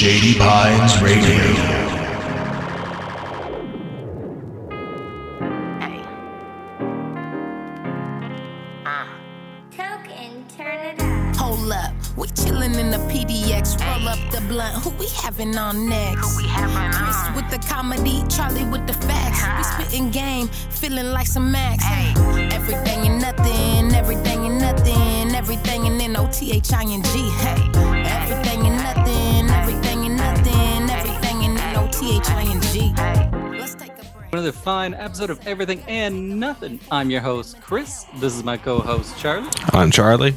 Shady Pines Radio. Token, turn it up. Hold up, we chillin' in the PDX. Roll up the blunt. Who we having on next? Chris with the comedy, Charlie with the facts. We spittin' game, feeling like some Max. Hey. Everything and nothing, everything and nothing, everything and N O T H I N G. Hey, everything and nothing, everything and nothing, everything and N O T H I N G. Let's take a break. Another fine episode of Everything and Nothing. I'm your host, Chris. This is my co host, Charlie. I'm Charlie.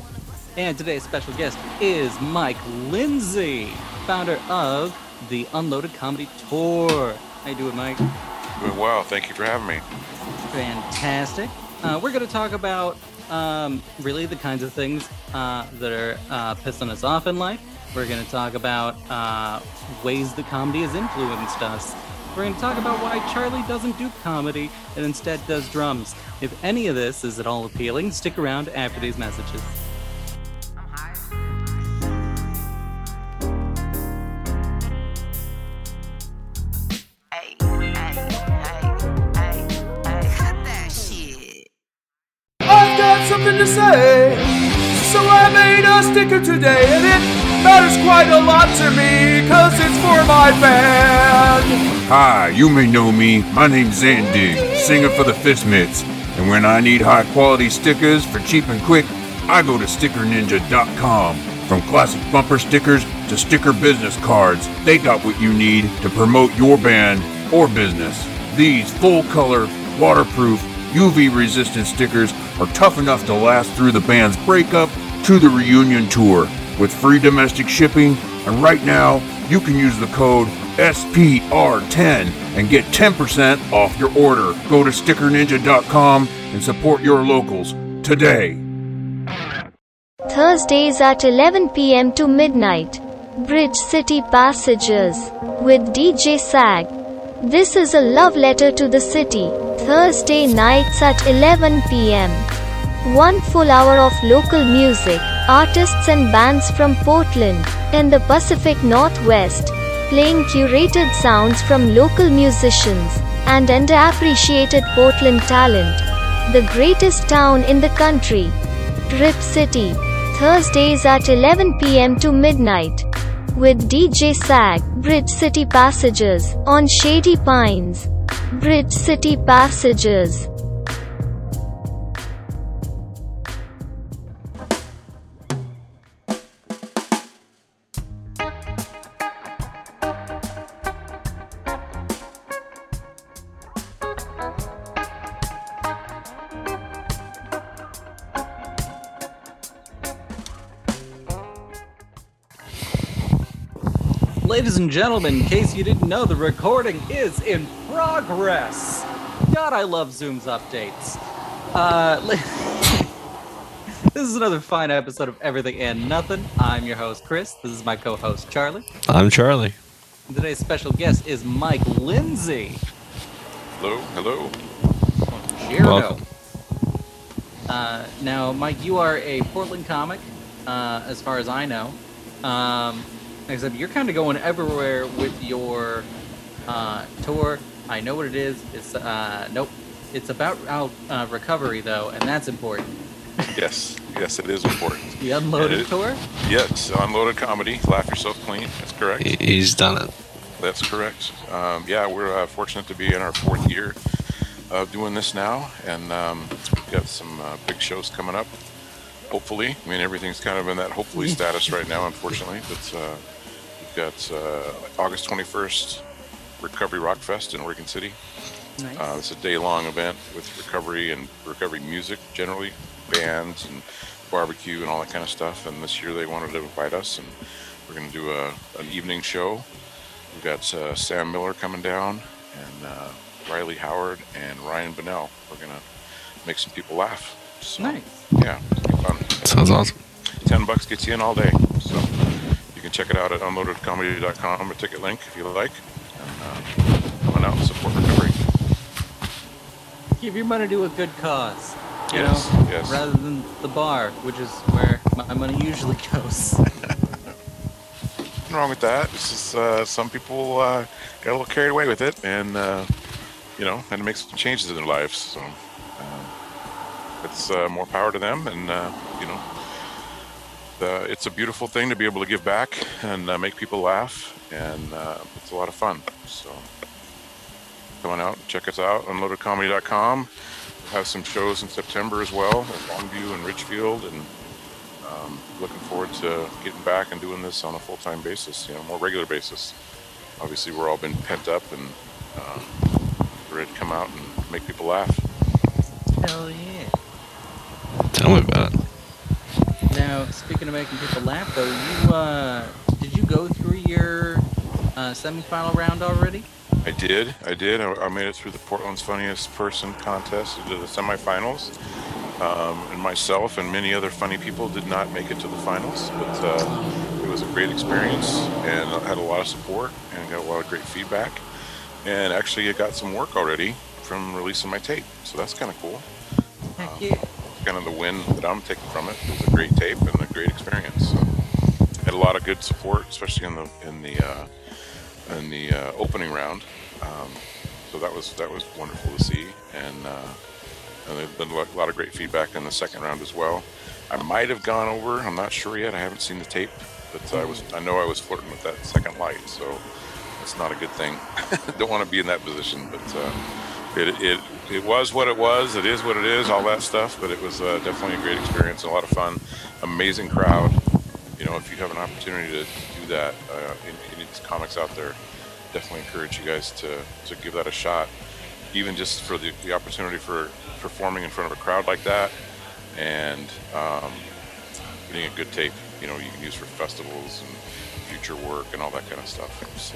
And today's special guest is Mike Lindsay, founder of the Unloaded Comedy Tour. How you doing, Mike? Doing well. Thank you for having me. Fantastic. Uh, we're going to talk about um, really the kinds of things uh, that are uh, pissing us off in life. We're going to talk about uh, ways that comedy has influenced us. We're going to talk about why Charlie doesn't do comedy and instead does drums. If any of this is at all appealing, stick around after these messages. I've got something to say. So I made a sticker today, and it matters quite a lot to me, cause it's for my band. Hi, you may know me. My name's Zandig, singer for the Fistmits. And when I need high quality stickers for cheap and quick, I go to stickerninja.com. From classic bumper stickers to sticker business cards, they got what you need to promote your band or business. These full color, waterproof, UV resistant stickers are tough enough to last through the band's breakup to the reunion tour with free domestic shipping. And right now, you can use the code SPR10 and get 10% off your order. Go to stickerninja.com and support your locals today. Thursdays at 11 pm to midnight. Bridge City Passages with DJ Sag. This is a love letter to the city. Thursday nights at 11 pm. One full hour of local music, artists and bands from Portland and the Pacific Northwest, playing curated sounds from local musicians and underappreciated Portland talent. The greatest town in the country. Rip City, Thursdays at 11 pm to midnight. With DJ Sag, Bridge City Passages, on Shady Pines. Bridge City Passages. Gentlemen, in case you didn't know, the recording is in progress. God, I love Zoom's updates. Uh, this is another fine episode of Everything and Nothing. I'm your host, Chris. This is my co host, Charlie. I'm Charlie. And today's special guest is Mike Lindsay. Hello. Hello. Cheerio. Welcome. Uh, now, Mike, you are a Portland comic, uh, as far as I know. Um, except you're kind of going everywhere with your uh, tour. I know what it is. It's uh, nope. It's about uh, uh, recovery though, and that's important. Yes. Yes, it is important. The Unloaded It- tour. Yes, unloaded comedy. Laugh yourself clean. That's correct. He's done it. That's correct. Um, yeah, we're uh, fortunate to be in our fourth year of doing this now, and um, we've got some uh, big shows coming up. Hopefully, I mean everything's kind of in that hopefully status right now, unfortunately. But uh, we've got uh, August 21st, Recovery Rock Fest in Oregon City. Nice. Uh, it's a day-long event with recovery and recovery music, generally bands and barbecue and all that kind of stuff. And this year they wanted to invite us, and we're going to do a, an evening show. We've got uh, Sam Miller coming down, and uh, Riley Howard and Ryan Bennell. We're going to make some people laugh. So, Nice. Yeah, it's gonna be fun. Sounds awesome. Ten bucks gets you in all day. So you can check it out at unloadedcomedy.com, a ticket link if you like. And uh, come on out and support recovery. Give your money to a good cause. You Yes, know, yes. rather than the bar, which is where my money usually goes. nothing wrong with that. It's just uh, some people uh, got a little carried away with it, and uh, you know, had to make some changes in their lives. So uh, it's uh, more power to them, and uh, you know, the, it's a beautiful thing to be able to give back and uh, make people laugh, and uh, it's a lot of fun. So come on out, and check us out, unloadedcomedy.com. We'll have some shows in September as well, at Longview and Richfield, and um, looking forward to getting back and doing this on a full-time basis, you know, more regular basis. Obviously, we're all been pent up and uh, ready to come out and make people laugh. Hell yeah. Tell me about it. Now, speaking of making people laugh, though, you uh, did you go through your uh, semifinal round already? I did, I did. I, I made it through the Portland's Funniest Person contest to the semifinals. Um, and myself and many other funny people did not make it to the finals, but uh, it was a great experience and I had a lot of support and got a lot of great feedback. And actually, I got some work already from releasing my tape, so that's kind of cool. Heck yeah. Kind of the win that I'm taking from it. It was a great tape and a great experience. So, had a lot of good support, especially in the in the uh, in the uh, opening round. Um, so that was that was wonderful to see, and uh, and there's been a lot- of great feedback in the second round as well. I might have gone over. I'm not sure yet. I haven't seen the tape, but I was I know I was flirting with that second light, so it's not a good thing. Don't want to be in that position, but uh, it it it was what it was. It is what it is. All that stuff, but it was uh, definitely a great experience a lot of fun. Amazing crowd. You know, if you have an opportunity to do that, uh, any, of these comics out there, definitely encourage you guys to to give that a shot. Even just for the, the opportunity for performing in front of a crowd like that, and um, getting a good tape. You know, you can use for festivals and future work and all that kind of stuff. So.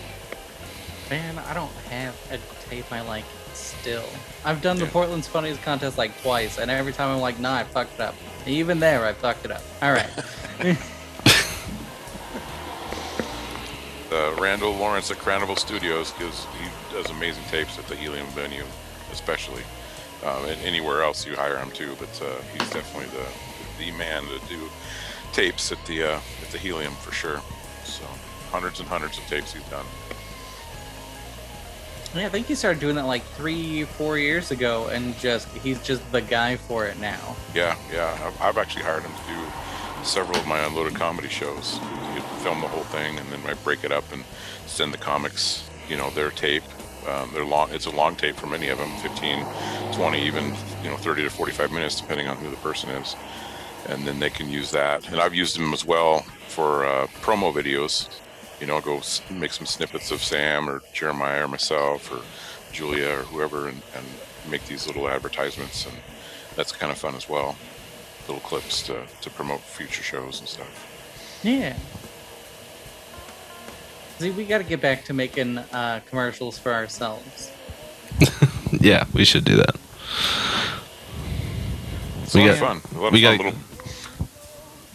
Man, I don't have a tape I like still. I've done the Portland's Funniest contest like twice, and every time I'm like, nah, I fucked it up. Even there, I fucked it up. All right. uh, Randall Lawrence at Cranival Studios gives he does amazing tapes at the Helium venue, especially. Um, and anywhere else you hire him too, but uh, he's definitely the the man to do tapes at the uh, at the Helium for sure. So hundreds and hundreds of tapes he's done. Yeah, I think he started doing that like three, four years ago, and just he's just the guy for it now. Yeah, yeah. I've, I've actually hired him to do several of my unloaded comedy shows. He'd film the whole thing, and then I break it up and send the comics, you know, their tape. Um, they're long. It's a long tape for many of them, 15, 20, even you know, 30 to 45 minutes, depending on who the person is. And then they can use that. And I've used them as well for uh, promo videos. You know, I'll go s- make some snippets of Sam or Jeremiah or myself or Julia or whoever, and, and make these little advertisements, and that's kind of fun as well little clips to, to promote future shows and stuff. Yeah. See, we got to get back to making uh, commercials for ourselves. Yeah, we should do that. It's We a lot of got- fun. A lot we of got- fun little.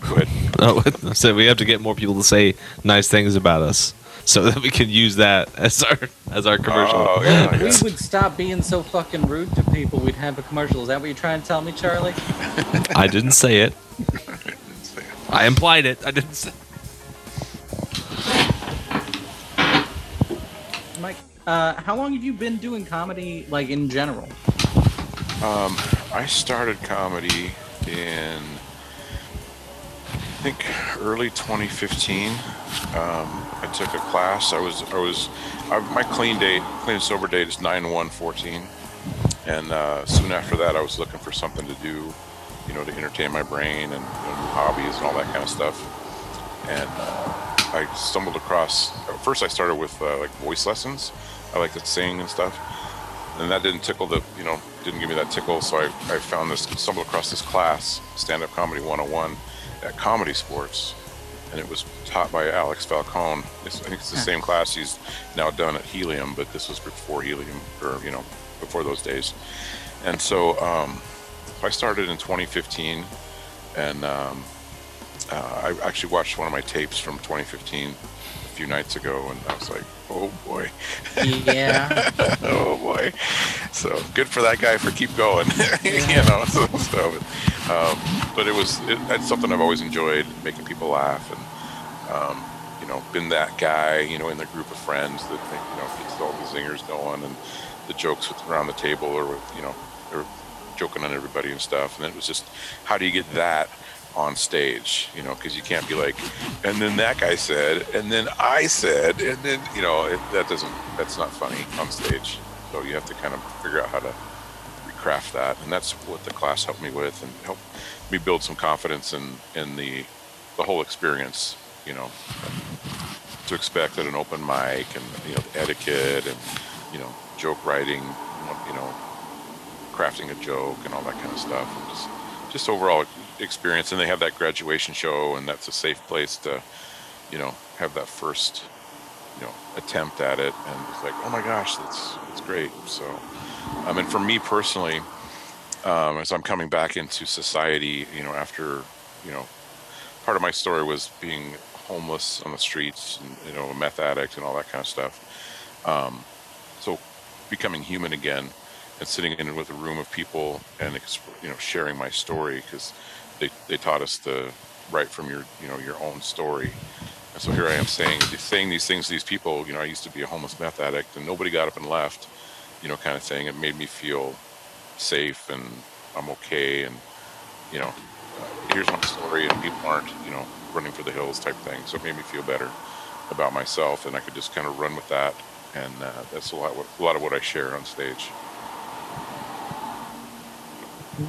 Go ahead. Oh, I said we have to get more people to say nice things about us, so that we can use that as our as our commercial. Oh yeah, we would stop being so fucking rude to people. We'd have a commercial. Is that what you're trying to tell me, Charlie? I didn't say it. I implied it. I didn't say. Mike, uh, how long have you been doing comedy, like in general? Um, I started comedy in I think early 2015. Um, I took a class. I was I was I, my clean date, clean and sober date is 9/1/14, and uh, soon after that, I was looking for something to do, you know, to entertain my brain and you know, hobbies and all that kind of stuff. And uh, I stumbled across. First, I started with uh, like voice lessons. I like to sing and stuff and that didn't tickle the you know didn't give me that tickle so i, I found this stumbled across this class stand-up comedy 101 at ComedySportz and it was taught by alex falcone it's, i think it's the same class he's now done at helium but this was before helium or you know before those days and so um, i started in 2015 and um, uh, i actually watched one of my tapes from 2015 a few nights ago and i was like oh boy Yeah. oh boy. So good for that guy for keep going. you know, so, so um, but it was it, that's something I've always enjoyed, making people laugh, and um, you know, been that guy, you know, in the group of friends that you know gets all the zingers going and the jokes around the table or with, you know, or joking on everybody and stuff. And then it was just, how do you get that on stage? You know, because you can't be like, and then that guy said, and then I said, and then you know, it, that doesn't, that's not funny on stage. So you have to kind of figure out how to recraft that, and that's what the class helped me with, and helped me build some confidence in in the the whole experience. You know, to expect at an open mic, and you know, etiquette, and you know, joke writing, you know, crafting a joke, and all that kind of stuff, and just just overall experience. And they have that graduation show, and that's a safe place to, you know, have that first you know attempt at it and it's like oh my gosh that's that's great so um, and for me personally um, as i'm coming back into society you know after you know part of my story was being homeless on the streets and you know a meth addict and all that kind of stuff um, so becoming human again and sitting in with a room of people and you know sharing my story because they, they taught us to write from your you know your own story and so here I am saying saying these things to these people. You know, I used to be a homeless meth addict, and nobody got up and left. You know, kind of thing. It made me feel safe and I'm okay. And you know, here's my story, and people aren't you know running for the hills type thing. So it made me feel better about myself, and I could just kind of run with that. And uh, that's a lot, a lot of what I share on stage.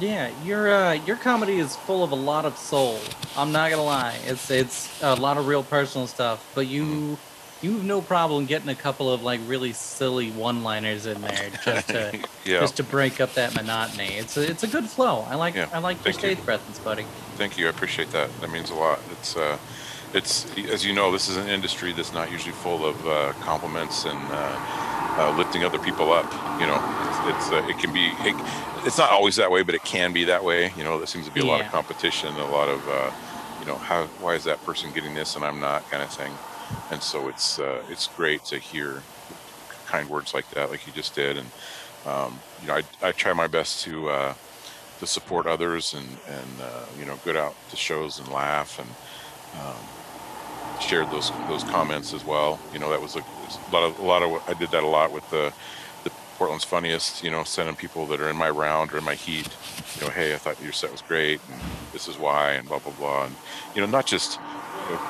Yeah, your uh, your comedy is full of a lot of soul. I'm not gonna lie, it's it's a lot of real personal stuff. But you you have no problem getting a couple of like really silly one-liners in there just to yeah. just to break up that monotony. It's a, it's a good flow. I like Yeah, I like your thank you. presence, buddy. Thank you. I appreciate that. That means a lot. It's uh, it's as you know, this is an industry that's not usually full of uh, compliments and uh, uh, lifting other people up. You know, it's, it's uh, it can be. It, it's not always that way, but it can be that way. You know, there seems to be a lot of competition, a lot of uh, you know, how why is that person getting this and I'm not, kind of thing. And so it's uh, it's great to hear kind words like that, like you just did, and um, you know, I, I try my best to uh, to support others and and uh, you know, get out to shows and laugh and um, shared those those comments as well. You know, that was a, a lot of a lot of I did that a lot with the the Portland's funniest. You know, sending people that are in my round or in my heat. You know, hey, I thought your set was great, and this is why, and blah blah blah, and you know, not just you know,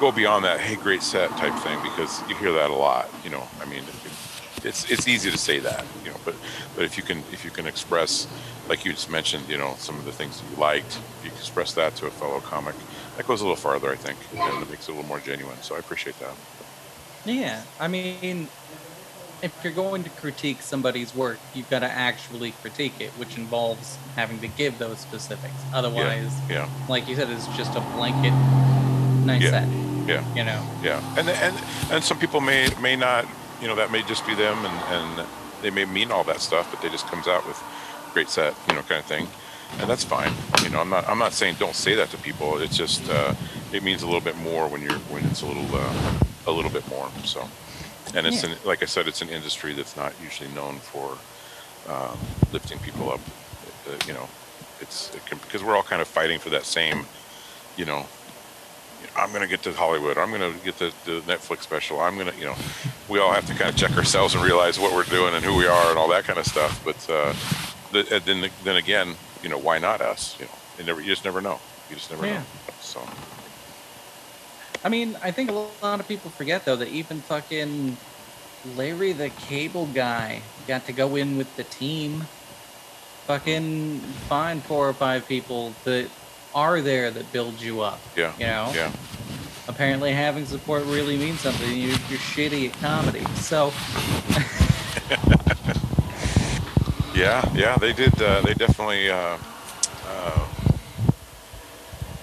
go beyond that. Hey, great set type thing because you hear that a lot. You know, I mean. It's it's easy to say that, you know, but but if you can if you can express, like you just mentioned, you know, some of the things that you liked, if you can express that to a fellow comic, that goes a little farther, I think, and it makes it a little more genuine. So I appreciate that. Yeah, I mean, if you're going to critique somebody's work, you've got to actually critique it, which involves having to give those specifics. Otherwise, Yeah, like you said, it's just a blanket nice Yeah. set. Yeah, You know. yeah. And and and some people may may not, you know, that may just be them, and and they may mean all that stuff, but they just comes out with great set, you know, kind of thing. And that's fine. You know, I'm not I'm not saying don't say that to people. It's just uh, it means a little bit more when you're when it's a little uh, a little bit more. So, and it's Yeah. an, like I said, it's an industry that's not usually known for um, lifting people up. Uh, you know, it's it because we're all kind of fighting for that same, you know, I'm going to get to Hollywood. I'm going to get the, the Netflix special. I'm going to, you know, we all have to kind of check ourselves and realize what we're doing and who we are and all that kind of stuff. But uh, the, then then again, you know, why not us? You know, you never, you just never know. You just never Yeah. know. So I mean, I think a lot of people forget though that even fucking Larry the Cable Guy got to go in with the team. Fucking find four or five people that are there that build you up. yeah, You know? yeah, Apparently, having support really means something. You're, you're shitty at comedy. So, yeah, yeah. They did. Uh, they definitely uh, uh,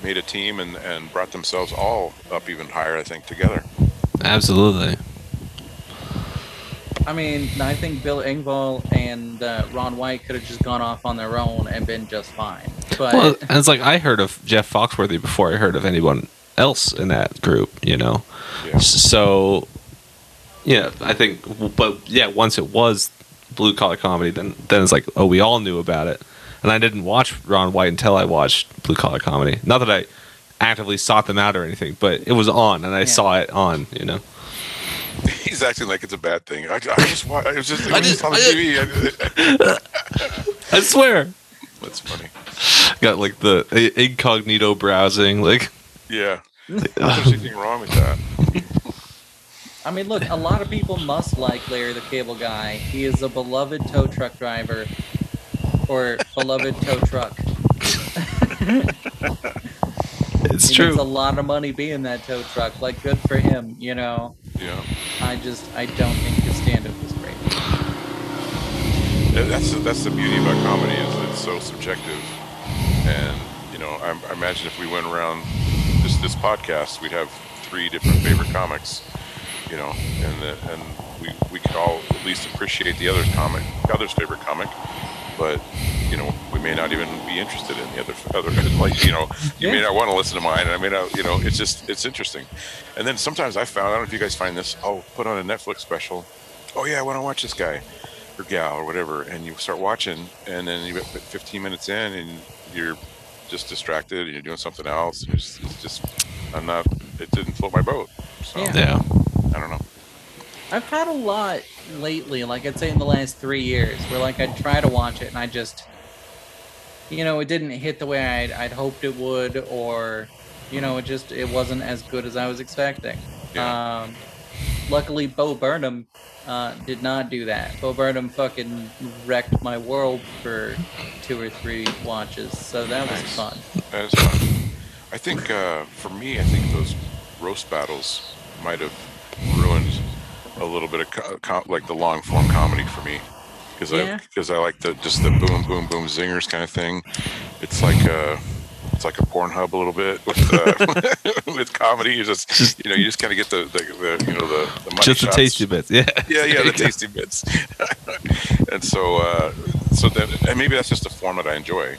made a team and and brought themselves all up even higher. I think together. Absolutely. I mean, I think Bill Engvall and uh, Ron White could have just gone off on their own and been just fine. But Well, and it's like I heard of Jeff Foxworthy before I heard of anyone else in that group, you know. Yeah. So, yeah, I think, but yeah, once it was blue collar comedy, then then it's like, oh, we all knew about it, and I didn't watch Ron White until I watched blue collar comedy. Not that I actively sought them out or anything, but it was on, and I saw it on. You know. He's acting like it's a bad thing. I, I just wa- I was just, I I just- just on the I TV. I swear. That's funny. Got like the incognito browsing, like Yeah. There's anything wrong with that. I mean, look, a lot of people must like Larry the Cable Guy. He is a beloved tow truck driver, or beloved tow truck. it's he true. Makes a lot of money being that tow truck. Like, good for him. You know. Yeah. I just, I don't think his stand-up was great. That's that's the beauty about comedy is it's so subjective, and you know I, I imagine if we went around this this podcast, we'd have three different favorite comics, you know, and the, and we we could all at least appreciate the other comic, the other's favorite comic, but you know we may not even be interested in the other other like you know you may not want to listen to mine, and I may not you know it's just it's interesting, and then sometimes I found I don't know if you guys find this i'll put on a Netflix special, oh yeah I want to watch this guy or gal or whatever, and you start watching, and then you get 15 minutes in, and you're just distracted, and you're doing something else, and it's, it's just I'm not. It didn't float my boat. So Yeah. yeah. I don't know. I've had a lot lately, like I'd say in the last three years, where like I'd try to watch it and I just, you know, it didn't hit the way I'd, I'd hoped it would, or, you know, it just it wasn't as good as I was expecting. Yeah. Um, luckily, Bo Burnham uh, did not do that. Bo Burnham fucking wrecked my world for two or three watches, so that was Nice. fun. That is fun. I think uh, for me, I think those roast battles might have ruined a little bit of co- co- like the long form comedy for me because Yeah. I because I like the just the boom boom boom zingers kind of thing. It's like a it's like a Pornhub a little bit with uh, with comedy. You just you know you just kind of get the, the, the you know the, the money Just the shots. tasty bits. Yeah. Yeah, yeah, the tasty bits. and so, uh, so then, and maybe that's just a form that I enjoy,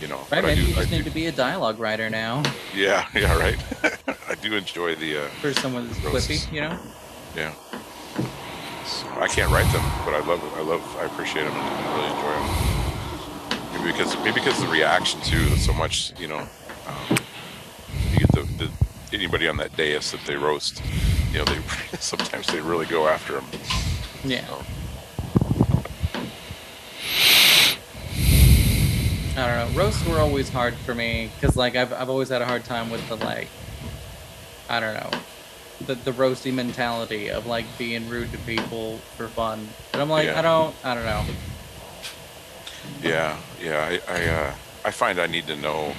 you know. Right? but Maybe do, you I just do- need to be a dialogue writer now yeah, yeah, right. I do enjoy the, uh, for someone that's Roasts. quippy, you know? yeah. I can't write them, but I love, I love, I appreciate them and I really enjoy them. Maybe because, maybe because the reaction too. That's so much, you know. Um, you get the, the anybody on that dais that they roast. You know, they sometimes they really go after them. Yeah. So, I don't know. Roasts were always hard for me because, like, I've, I've always had a hard time with the, like, I don't know, the, the roasty mentality of, like, being rude to people for fun. But I'm like, Yeah. I don't, I don't know. Yeah, yeah. I I, uh, I find I need to know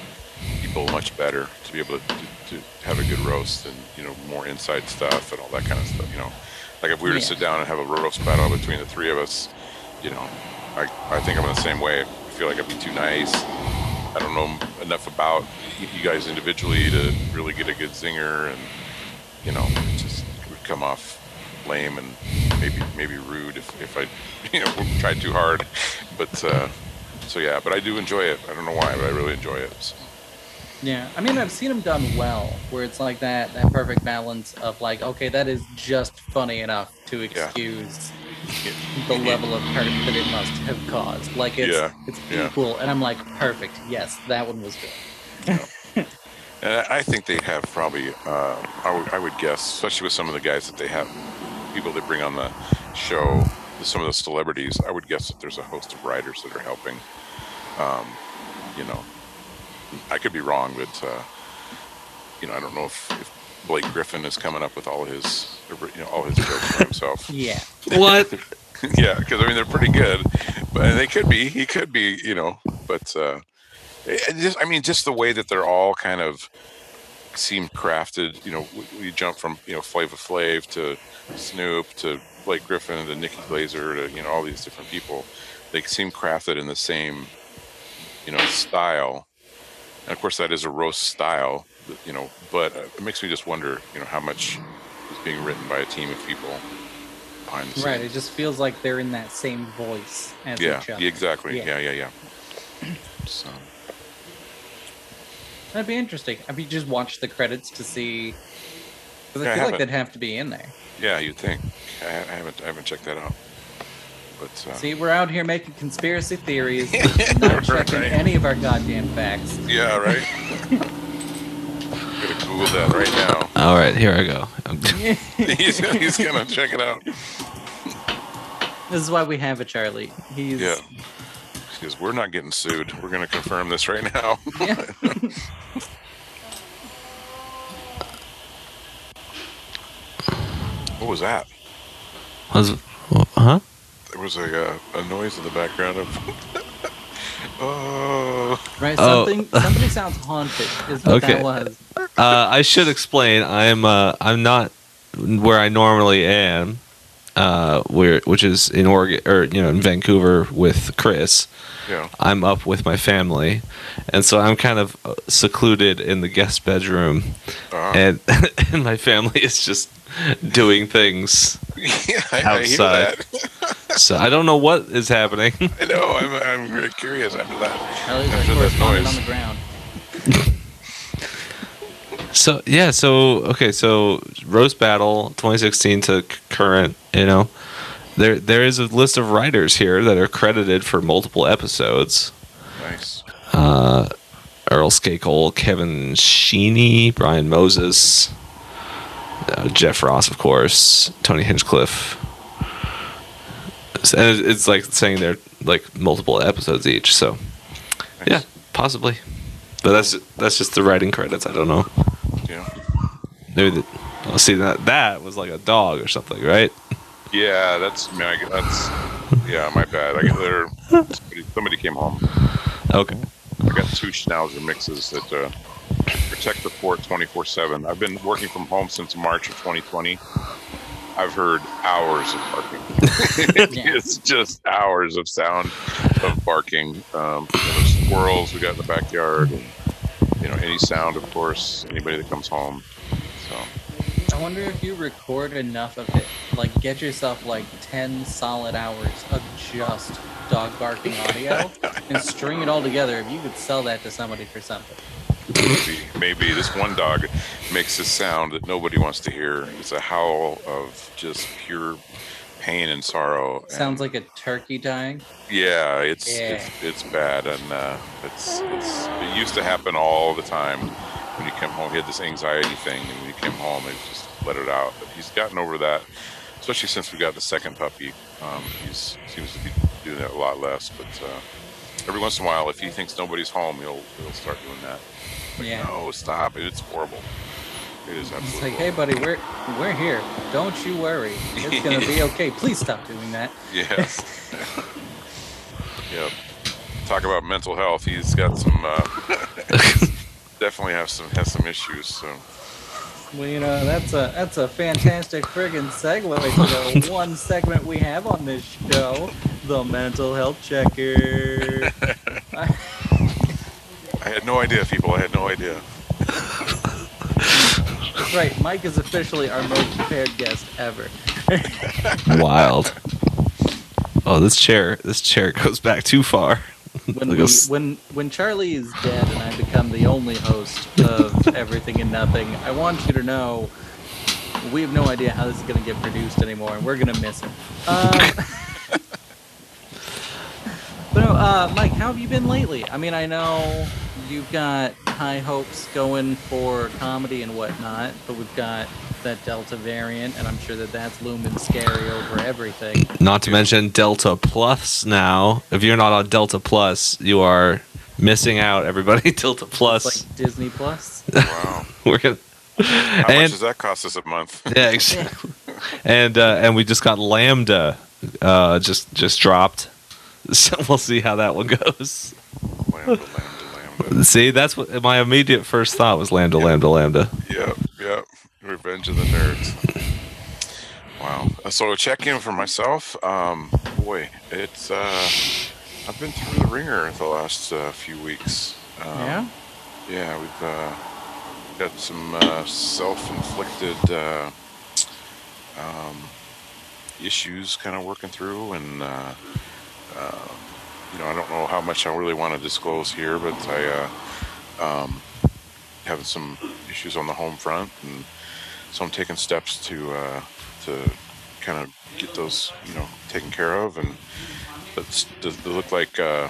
people much better to be able to, to, to have a good roast and you know more inside stuff and all that kind of stuff. You know, like if we were to sit down and have a roast battle between the three of us, you know, I I think I'm in the same way. I feel like I'd be too nice. I don't know enough about you guys individually to really get a good zinger, and you know, just would come off lame and maybe maybe rude if, if I you know tried too hard. But uh, so yeah, but I do enjoy it. I don't know why, but I really enjoy it. So, Yeah. I mean, I've seen them done well, where it's like that, that perfect balance of, like, okay, that is just funny enough to excuse the level of hurt that it must have caused. Like, it's, Yeah, it's yeah. equal. And I'm like, perfect. Yes, that one was good. And I I think they have probably, uh, I, would, guess, especially with some of the guys that they have, people that bring on the show, some of the celebrities, I would guess that there's a host of writers that are helping. Um, you know, I could be wrong, but, uh, you know, I don't know if, if Blake Griffin is coming up with all his, you know, all his jokes for himself. Yeah. What? yeah, because I mean they're pretty good, but they could be. He could be, you know. But uh, it, it just, I mean, just the way that they're all kind of seem crafted. You know, we, we jump from you know Flavor Flav to Snoop to Blake Griffin to Nikki Glazer to you know all these different people. They seem crafted in the same, you know, style. And of course, that is a roast style, you know. But uh, it makes me just wonder, you know, how much is being written by a team of people behind the scenes. Right. It just feels like they're in that same voice as yeah, each other. exactly. Yeah. Yeah, yeah, yeah. So That'd be interesting. Have you just watched the credits to see? Because Yeah, I I feel like haven't. they'd have to be in there. yeah, you'd think. I, I haven't I haven't checked that out. But uh, See, we're out here making conspiracy theories, not checking Right. any of our goddamn facts. yeah, right. Gonna Google that right now. All right, here I go. he's, he's gonna check it out. This is why we have a Charlie. He's Yeah. Because we're not getting sued. We're gonna confirm this right now. Yeah. what was that? Was, huh? There was a uh, a noise in the background of. oh. right. Oh. Something. Somebody sounds haunted. Is what Okay. that was. Uh, I should explain. I'm uh, I'm not where I normally am, uh, where which is in Oregon or you know in Vancouver with Chris. Yeah. I'm up with my family, and so I'm kind of uh, secluded in the guest bedroom, Uh, and and my family is just doing things. yeah, I, I hear outside. that. So I don't know what is happening. I know. I'm, I'm very curious after that. After that correspondent on the ground. So yeah, so okay, so roast battle 2016 to current, you know. There there is a list of writers here that are credited for multiple episodes. Nice. Uh Earl Skakel, Kevin Sheeny, Brian Moses, uh, Jeff Ross, of course, Tony Hinchcliffe. And it's like saying they're like multiple episodes each, so Nice. yeah, possibly. But that's that's just the writing credits. I don't know. Yeah. Maybe the, oh, see that that was like a dog or something, right? Yeah, that's. I mean, I, that's. Yeah, my bad. I got there. Somebody, somebody came home. Okay. I got two Schnauzer mixes that uh, protect the fort 24 7. I've been working from home since March of 2020. I've heard hours of barking. It's just hours of sound of barking. Um, you know, squirrels we got in the backyard, and you know any sound, of course. Anybody that comes home. So I wonder if you record enough of it, like get yourself like 10 solid hours of just dog barking audio and string it all together. If you could sell that to somebody for something. maybe, maybe this one dog makes a sound that nobody wants to hear. It's a howl of just pure pain and sorrow. Sounds and- like a turkey dying. Yeah, it's Yeah. it's it's bad, and uh, it's it's it used to happen all the time when you come home. He had this anxiety thing, and when he came home, he just let it out. But he's gotten over that, especially since we got the second puppy. Um, he's seems to be doing that a lot less. But uh, every once in a while, if he thinks nobody's home, he'll he'll start doing that. Yeah. No, stop! It's horrible. It is It's absolutely. like, hey, buddy, we're we're here. Don't you worry. It's gonna be okay. Please stop doing that. Yeah. yep. Talk about mental health. He's got some. Uh, definitely have some has some issues. So Well, you know, that's a that's a fantastic friggin' segue to the one segment we have on this show, the mental health checker. I had no idea, people. I had no idea. That's right, Mike is officially our most prepared guest ever. Wild. Oh, this chair, this chair goes back too far. When we, when when Charlie is dead and I become the only host of Everything and Nothing, I want you to know we have no idea how this is going to get produced anymore, and we're going to miss it. Um, but no, uh, Mike, how have you been lately? I mean, I know you've got high hopes going for comedy and whatnot, but we've got that Delta variant, and I'm sure that that's looming scary over everything. Not to mention Delta Plus now. If you're not on Delta Plus, you are missing out, everybody. Delta It's Plus. like Disney Plus. Wow. We're gonna. How And- much does that cost us a month? Yeah, exactly. and uh, and we just got Lambda, uh, just just dropped. So we'll see how that one goes. Lambda, lambda, lambda. See, that's what my immediate first thought was Lambda, Lambda, Lambda. Yep, yep. Revenge of the Nerds. Wow. Uh, So check in for myself. Um, boy, it's uh, I've been through the wringer the last uh, few weeks. Um, Yeah? Yeah, we've uh, got some uh, self-inflicted uh, um, issues kind of working through, and uh, uh, you know, I don't know how much I really want to disclose here, but I uh, um, having some issues on the home front, and so I'm taking steps to uh, to kind of get those, you know, taken care of, and but it look like uh,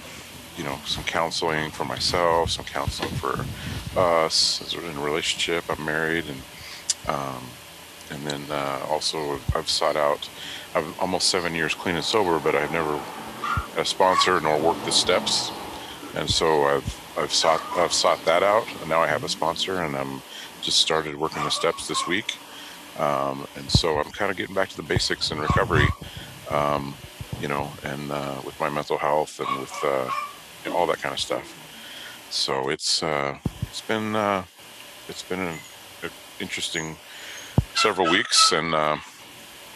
you know, some counseling for myself, some counseling for us as we're in a relationship. I'm married, and um, and then uh, also I've sought out. I'm almost seven years clean and sober, but I've never a sponsor nor work the steps, and so I've I've sought I've sought that out, and now I have a sponsor, and I'm just started working the steps this week, um, and so I'm kind of getting back to the basics in recovery, um, you know, and uh, with my mental health and with uh, you know, all that kind of stuff. So it's uh, it's been uh, it's been an, an interesting several weeks, and uh,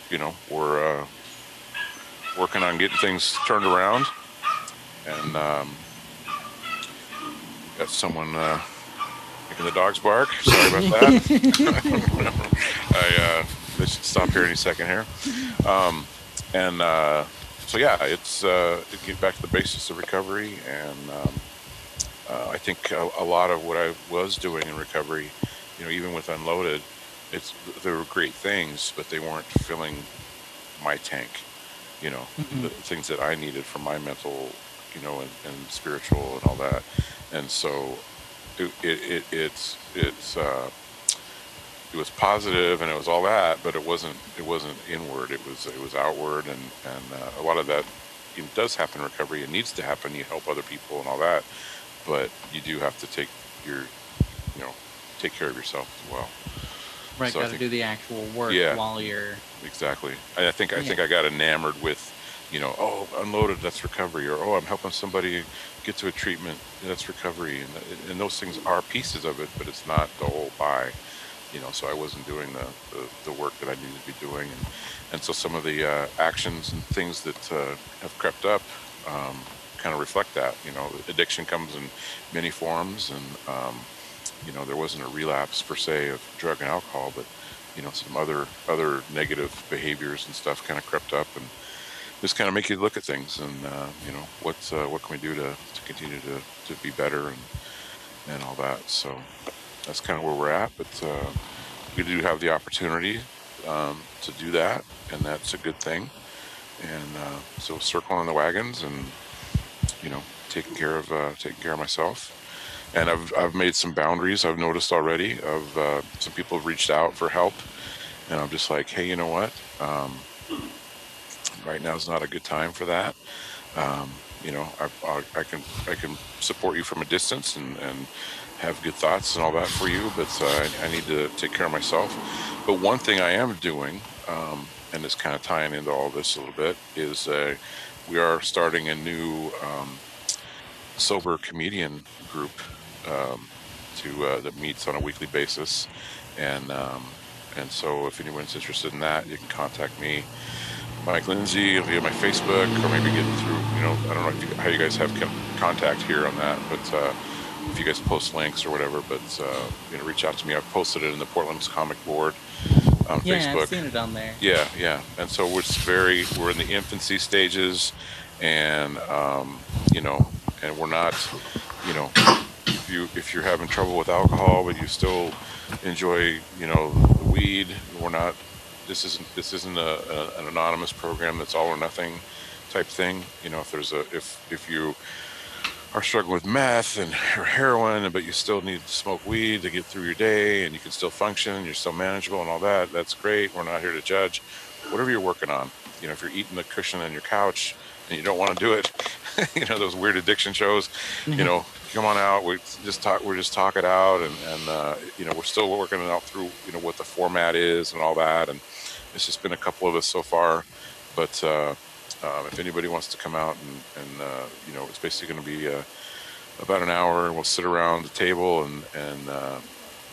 you know we're uh, working on getting things turned around, and um, got someone uh, making the dogs bark. Sorry about that. I uh, should stop here any second here, um, and uh, so yeah, it's uh, get back to the basis of recovery, and um, uh, I think a, a lot of what I was doing in recovery, you know, even with unloaded, it's they were great things, but they weren't filling my tank. You know, the things that I needed for my mental, you know, and, and spiritual and all that. And so, it, it, it it's it's uh, it was positive and it was all that, but it wasn't it wasn't inward. It was it was outward, and and uh, a lot of that it does happen in recovery. It needs to happen. You help other people and all that, but you do have to take your you know take care of yourself as well. Right, So got to do the actual work Yeah. while you're. Exactly. I I think I think I got enamored with, you know, oh, unloaded, that's recovery, or oh, I'm helping somebody get to a treatment, that's recovery, and and those things are pieces of it, but it's not the whole pie, you know. So I wasn't doing the the, the work that I needed to be doing, and and so some of the uh, actions and things that uh, have crept up. Um, kind of reflect that you know addiction comes in many forms and um, you know there wasn't a relapse per se of drug and alcohol but you know some other other negative behaviors and stuff kind of crept up and just kind of make you look at things and uh, you know what uh, what can we do to, to continue to, to be better and and all that. So that's kind of where we're at but uh, we do have the opportunity um, to do that and that's a good thing. And uh, so circling the wagons and you know taking care of uh, taking care of myself and I've, I've made some boundaries I've noticed already of uh, some people have reached out for help. And I'm just like hey you know what? Um, right now is not a good time for that. Um, you know I, I, I can I can support you from a distance and, and have good thoughts and all that for you but uh, I, I need to take care of myself. But one thing I am doing um, and it's kind of tying into all this a little bit is uh, we are starting a new um, sober comedian group um, to uh, that meets on a weekly basis, and um, and so if anyone's interested in that, you can contact me, Mike Lindsay, via my Facebook, or maybe get through. You know, I don't know if you, how you guys have contact here on that, but uh, if you guys post links or whatever, but uh, you know, reach out to me. I've posted it in the Portland's Comic Board on Yeah, Facebook. I've seen it on there. Yeah, yeah. And so we're just very we're in the infancy stages, and um, you know, and we're not, you know, you if you're having trouble with alcohol, but you still enjoy, you know, the weed, we're not. This isn't this isn't a, a, an anonymous program that's all or nothing type thing. You know, if there's a if if you are struggling with meth and or heroin, but you still need to smoke weed to get through your day, and you can still function, you're still manageable, and all that. That's great. We're not here to judge. Whatever you're working on, you know, if you're eating the cushion on your couch and you don't want to do it, you know, those weird addiction shows, you mm-hmm. know, come on out. We just talk. We're just talk it out, and and uh, you know, we're still working it out through you know what the format is and all that. And it's just been a couple of us so far, but. Uh, um, if anybody wants to come out and, and uh, you know, it's basically going to be uh, about an hour, and we'll sit around the table and and uh,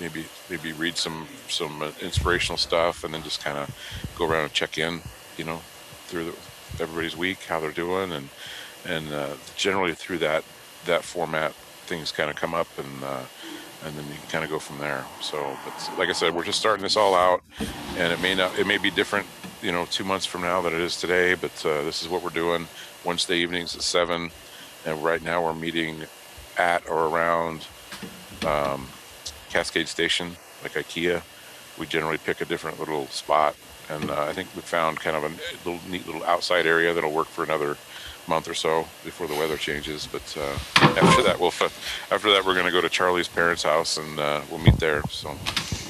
maybe maybe read some some uh, inspirational stuff, and then just kind of go around and check in, you know, through the, everybody's week, how they're doing, and and generally through that that format, things kind of come up and. Uh, and then you can kind of go from there. So, but like I said, we're just starting this all out, and it may not, it may be different, you know, two months from now than it is today. But uh, this is what we're doing. Wednesday evenings at seven, and right now we're meeting at or around um, Cascade Station, like IKEA. We generally pick a different little spot, and uh, I think we found kind of a little neat little outside area that'll work for another month or so before the weather changes. But uh, after that, we'll after that we're going to go to Charlie's parents' house and uh, we'll meet there. So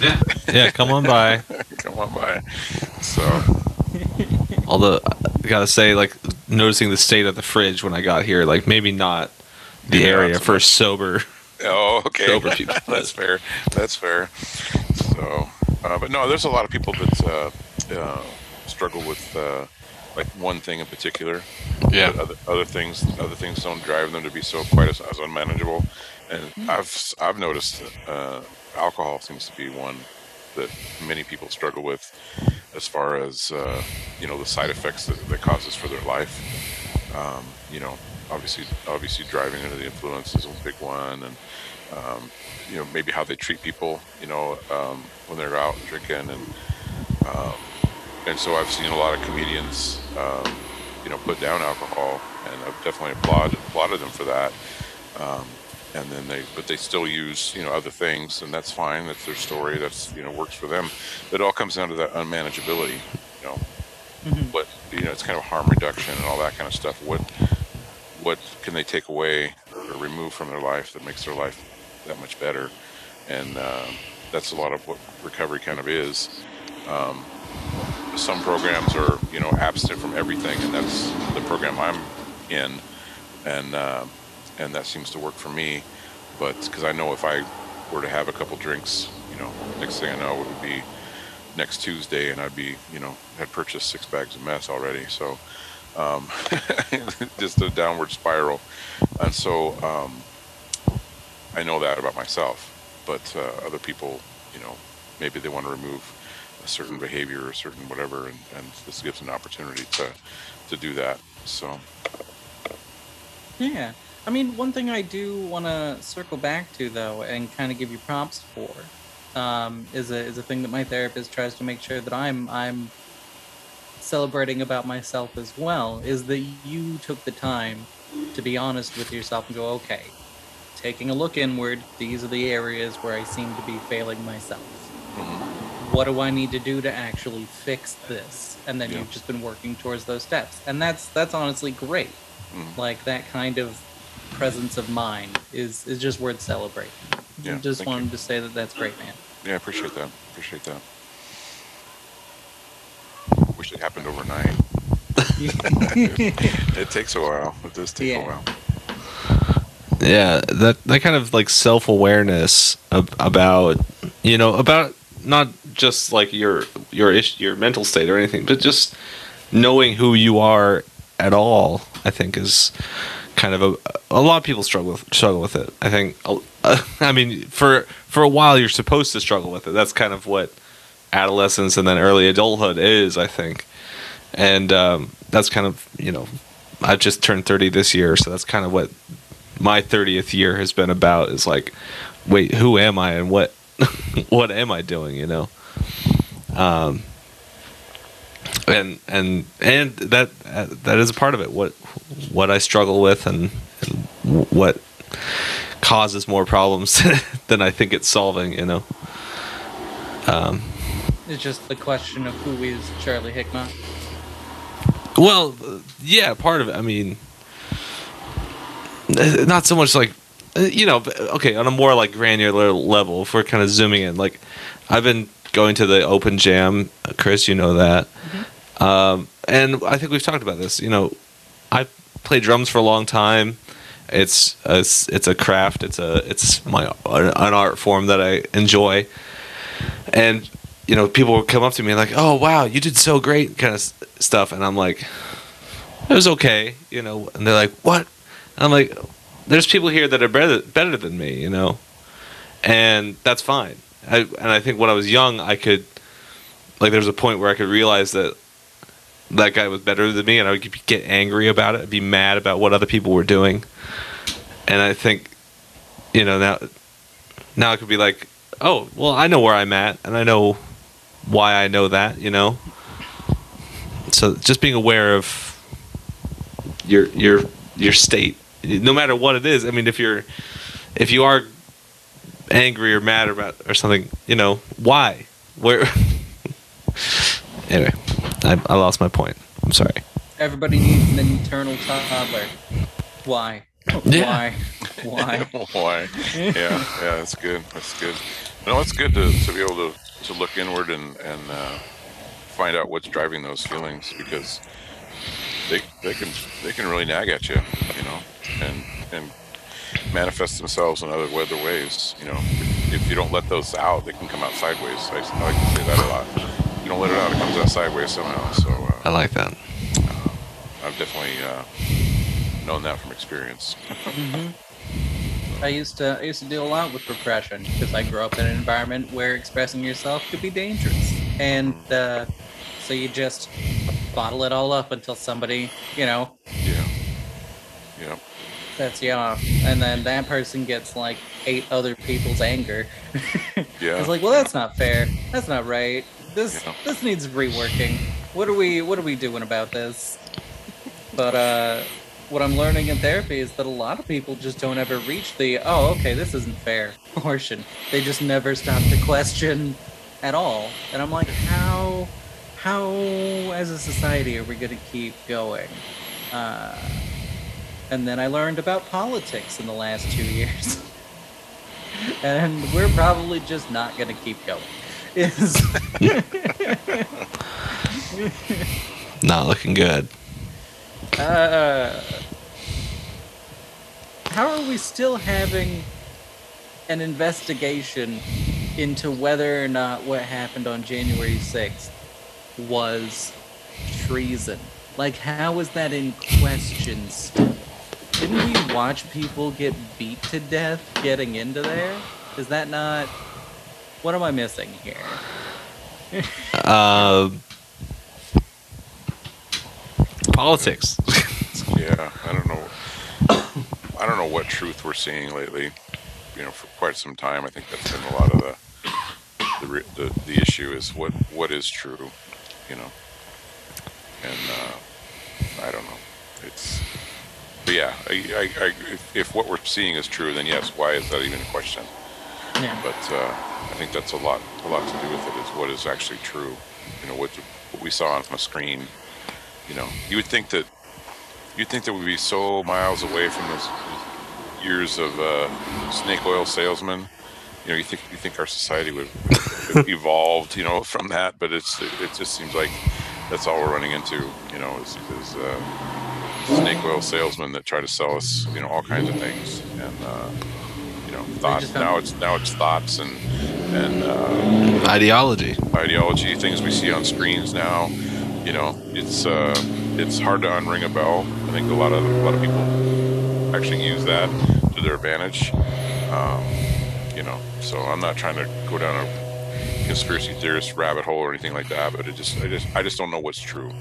Yeah. Yeah, come on by. come on by. So Although I gotta say, like noticing the state of the fridge when I got here, like maybe not the Yeah, area that's for sober. oh, okay, Sober people. that's fair. That's fair. So, uh, but no, there's a lot of people that uh, uh, struggle with uh, like one thing in particular. Yeah. But other, other things, other things don't drive them to be so quite as, as unmanageable. And I've I've noticed uh, alcohol seems to be one that many people struggle with, as far as uh, you know the side effects that, that causes for their life. Um, you know, obviously, obviously driving under the influence is a big one, and um, you know maybe how they treat people. You know, um, when they're out drinking, and um, and so I've seen a lot of comedians, um, you know, put down alcohol, and I've definitely applauded applauded them for that. Um, and then they, but they still use, you know, other things, and that's fine. That's their story. That's you know works for them. But it all comes down to that unmanageability. You know, what you know, it's kind of harm reduction and all that kind of stuff. What what can they take away or remove from their life that makes their life that much better? And uh, that's a lot of what recovery kind of is. Um, some programs are you know abstinent from everything, and that's the program I'm in, and uh, and that seems to work for me. But because I know if I were to have a couple drinks, you know, next thing I know it would be next Tuesday, and I'd be you know had purchased six bags of mess already. So um, just a downward spiral, and so um, I know that about myself. But uh, other people, you know, maybe they want to remove a certain behavior or certain whatever, and, and this gives an opportunity to to do that. So Yeah. I mean, one thing I do want to circle back to, though, and kind of give you props for, um, is a is a thing that my therapist tries to make sure that I'm I'm celebrating about myself as well. Is that you took the time to be honest with yourself and go, okay, taking a look inward. These are the areas where I seem to be failing myself. What do I need to do to actually fix this? And then Yeah. you've just been working towards those steps, and that's that's honestly great mhm. like that kind of presence of mind is is just worth celebrating. Yeah, just thank you. wanted to say that that's great, man. yeah, I appreciate that. Appreciate that. Wish it happened overnight. It takes a while. It does take Yeah. a while. yeah that that kind of like self-awareness ab- about you know about not just like your your ish, your mental state or anything but just knowing who you are at all i think is kind of a a lot of people struggle with struggle with it. I think uh, i mean for for a while you're supposed to struggle with it. That's kind of what adolescence and then early adulthood is i think. And um, that's kind of you know i've just turned 30 this year so that's kind of what my 30th year has been about is like wait who am i and what what am i doing you know um and and and that that is a part of it what what i struggle with and, and what causes more problems than i think it's solving you know um It's just the question of who is Charlie Hickman. Well, yeah, part of it. I mean, not so much like, you know, okay, on a more like granular level, if we're kind of zooming in, like, I've been going to the open jam, Chris, you know that. Um, and I think we've talked about this. You know, I played drums for a long time. It's a, it's it's a craft. It's a it's my an art form that I enjoy. And you know, people would come up to me like, "Oh, wow, you did so great," kind of stuff, and I'm like, "It was okay," you know. And they're like, "What?" And I'm like, "There's people here that are better better than me," you know, and that's fine. I, and I think when I was young, I could, like, there was a point where I could realize that that guy was better than me, and I would get angry about it, be mad about what other people were doing, and I think, you know, now now I could be like, oh, well, I know where I'm at, and I know why I know that, you know. So just being aware of your your your state, no matter what it is. I mean, if you're if you are angry or mad about or something, you know, why? Where? anyway, I, I lost my point. I'm sorry. everybody needs an internal toddler. Why? Yeah. Why? Why? Why? Yeah, yeah, that's good. That's good. No, it's good to, to be able to, to look inward and and uh, find out what's driving those feelings because they they can they can really nag at you, you know, and and manifest themselves in other other ways. You know, if, if you don't let those out, they can come out sideways. I, I like to say that a lot. You don't let it out, it comes out sideways somehow. So uh, I like that. I've definitely uh, known that from experience. I used to I used to deal a lot with repression because I grew up in an environment where expressing yourself could be dangerous, and uh, so you just bottle it all up until somebody you know Yeah. Yeah. You off, and then that person gets like eight other people's anger. Yeah. It's like, well, that's not fair. That's not right. This Yeah. this needs reworking. What are we What are we doing about this? But uh, what I'm learning in therapy is that a lot of people just don't ever reach the oh, okay, this isn't fair portion. They just never stop to question at all. And I'm like, how how as a society are we going to keep going? Uh, and then I learned about politics in the last two years. and we're probably just not going to keep going. Is Not looking good. uh, how are we still having an investigation into whether or not what happened on January 6th was treason? Like, how is that in question still? Didn't we watch people get beat to death getting into there? Is that not. What am I missing here? Uh, politics. Yeah, I don't know. I don't know what truth we're seeing lately. You know, for quite some time, I think that's been a lot of the the the, the issue is what what is true. You know, and uh, I don't know. It's but yeah. I, I, I, if, if what we're seeing is true, then yes. Why is that even a question? Yeah. But uh, I think that's a lot a lot to do with it. Is what is actually true. You know, what what we saw on the screen. You know, you would think that you'd think that we'd be so miles away from those years of uh, snake oil salesmen. You know, you think you think our society would have evolved, you know, from that, but it's it, it just seems like that's all we're running into. You know, is, is uh, snake oil salesmen that try to sell us, you know, all kinds of things, and uh, you know, thoughts. Now it's now it's thoughts and and uh, Ideology. ideology, things we see on screens now. You know, it's uh, it's hard to unring a bell. I think a lot of a lot of people actually use that to their advantage. Um, you know, so I'm not trying to go down a conspiracy theorist rabbit hole or anything like that, but it just I just I just don't know what's true.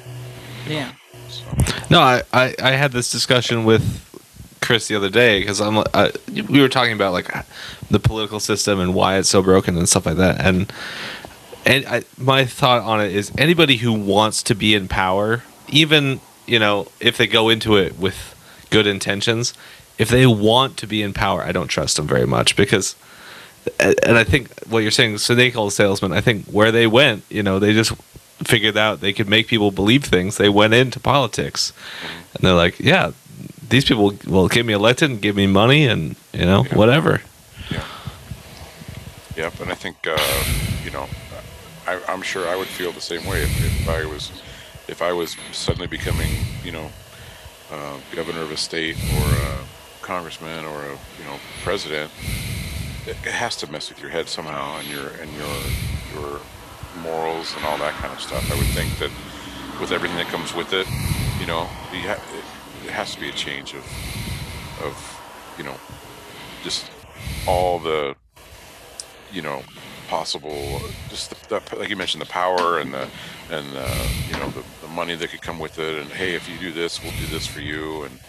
Yeah. So No, I, I, I had this discussion with Chris the other day because I'm uh, we were talking about like the political system and why it's so broken and stuff like that. And and I, my thought on it is anybody who wants to be in power, even you know if they go into it with good intentions, if they want to be in power, I don't trust them very much because. And I think what you're saying, so snake oil salesman. I think where they went, you know, they just figured out they could make people believe things. They went into politics, and they're like, "Yeah, these people will get me elected and give me money, and you know, Yeah. whatever." yeah, yep. And I think uh, you know, I, I'm sure I would feel the same way if, if I was if I was suddenly becoming you know uh, governor of a state or a congressman or a you know president. It, has to mess with your head somehow and your and your your morals and all that kind of stuff. I would think that with everything that comes with it, you know, you ha- it, it has to be a change of of you know just all the you know possible just the, the, like you mentioned the power and the and the, you know the, the money that could come with it and hey if you do this we'll do this for you and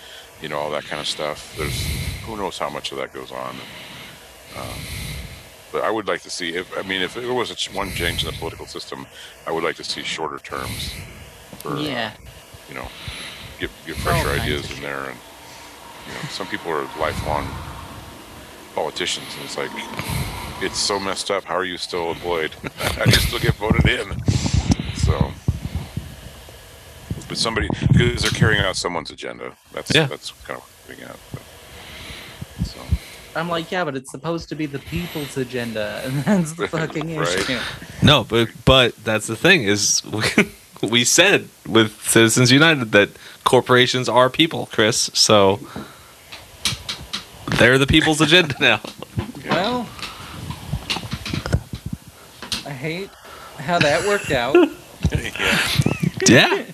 you know all that kind of stuff there's who knows how much of that goes on um, but I would like to see if I mean if there was a ch- one change in the political system I would like to see shorter terms for uh, Yeah. you know get get fresher kinds ideas in there and you know some people are lifelong politicians and it's like it's so messed up how are you still employed how do you still get voted in so but somebody because they're carrying out someone's agenda. That's Yeah. that's kind of what I'm getting at. But, so I'm like, yeah, but it's supposed to be the people's agenda, and that's the fucking Right. issue. No, but but that's the thing is we, we said with Citizens United that corporations are people, Chris. So they're the people's agenda now. Well, I hate how that worked out. yeah, Yeah.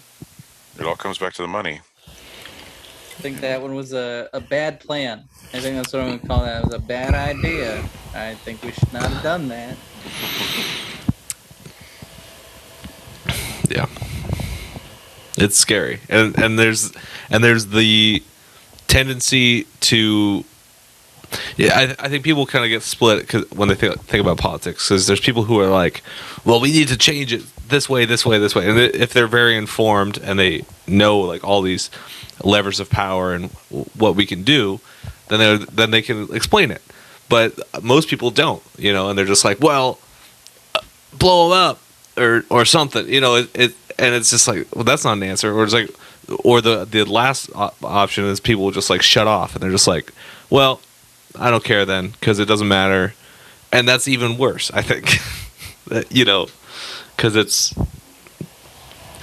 it all comes back to the money. I think that one was a, a bad plan. I think that's what I'm gonna call that. It was a bad idea. I think we should not have done that. Yeah. It's scary. And and there's and there's the tendency to yeah, I, I think people kind of get split 'cause- when they think, think about politics because there's people who are like, well, we need to change it this way, this way, this way. And if they're very informed and they know like all these levers of power and what we can do, then they then they can explain it. But most people don't, you know, and they're just like, well, blow them up or or something, you know. It, it and it's just like, well, that's not an answer. Or it's like, or the the last op- option is people just like shut off and they're just like, well, I don't care then because it doesn't matter, and that's even worse. I think, you know, because it's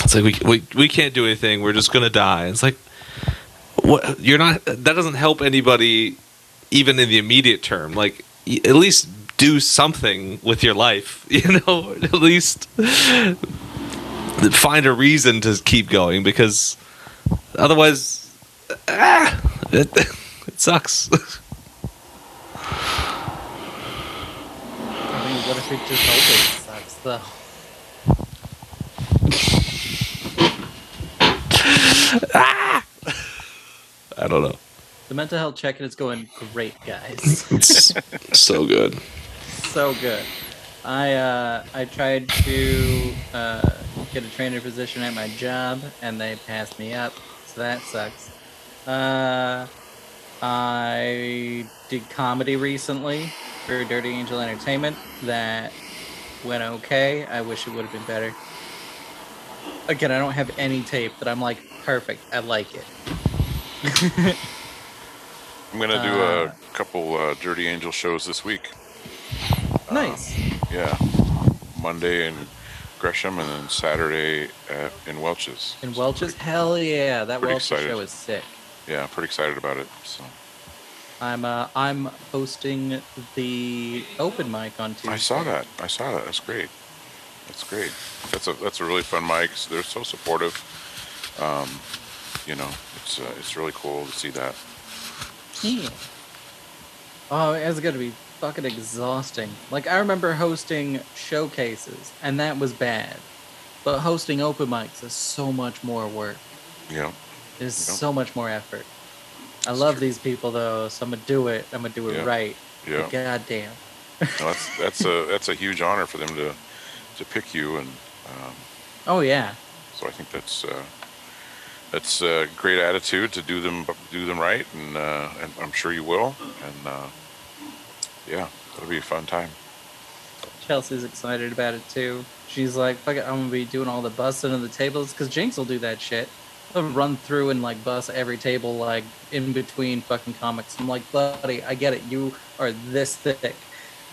it's like we, we we can't do anything. We're just gonna die. It's like what you're not. That doesn't help anybody, even in the immediate term. Like at least do something with your life. You know, at least find a reason to keep going because otherwise, ah, it, it sucks. I mean, what if it just always sucks though? I don't know. The mental health check-in is going great, guys. It's so good. so good. I uh, I tried to uh, get a trainer position at my job, and they passed me up, so that sucks. Uh, I did comedy recently for Dirty Angel Entertainment. That went okay. I wish it would have been better. Again, I don't have any tape that I'm like perfect. I like it. I'm gonna do Uh, a couple uh, Dirty Angel shows this week. Nice. Yeah, Monday in Gresham, and then Saturday at, in Welches. And Welches, hell yeah, that Welches excited. show is sick. Yeah, I'm pretty excited about it. So I'm uh, I'm hosting the open mic on Tuesday. I saw that. I saw that. That's great. That's great. That's a that's a really fun mic. They're so supportive. Um, you know, it's uh, it's really cool to see that. Yeah. Oh, it's gonna be fucking exhausting. Like I remember hosting showcases, and that was bad. But hosting open mics is so much more work. Yeah. know, It's Yeah. so much more effort. I It's love true. these people though, so I'm gonna do it. I'm gonna do it Yeah. right. yeah. But goddamn. No, that's that's a that's a huge honor for them to to pick you, and um, Oh yeah. so I think that's uh, that's a great attitude to do them do them right, and uh, and I'm sure you will. And uh, yeah, it'll be a fun time. Chelsea's excited about it too. She's like, "Fuck it, I'm gonna be doing all the busting of the tables because Jinx will do that shit. He'll run through and like bust every table like in between fucking comics. I'm like, buddy, I get it. You are this thick,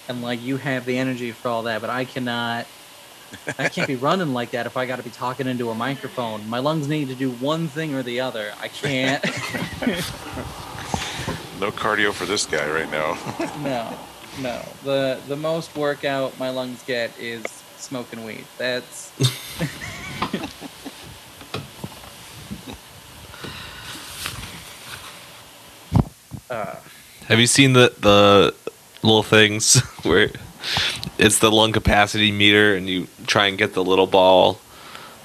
and like you have the energy for all that, but I cannot. I can't be running like that if I got to be talking into a microphone. My lungs need to do one thing or the other. I can't. No cardio for this guy right now. No, no. The the most workout my lungs get is smoking weed. That's uh, Have you seen the the little things where it's the lung capacity meter and you try and get the little ball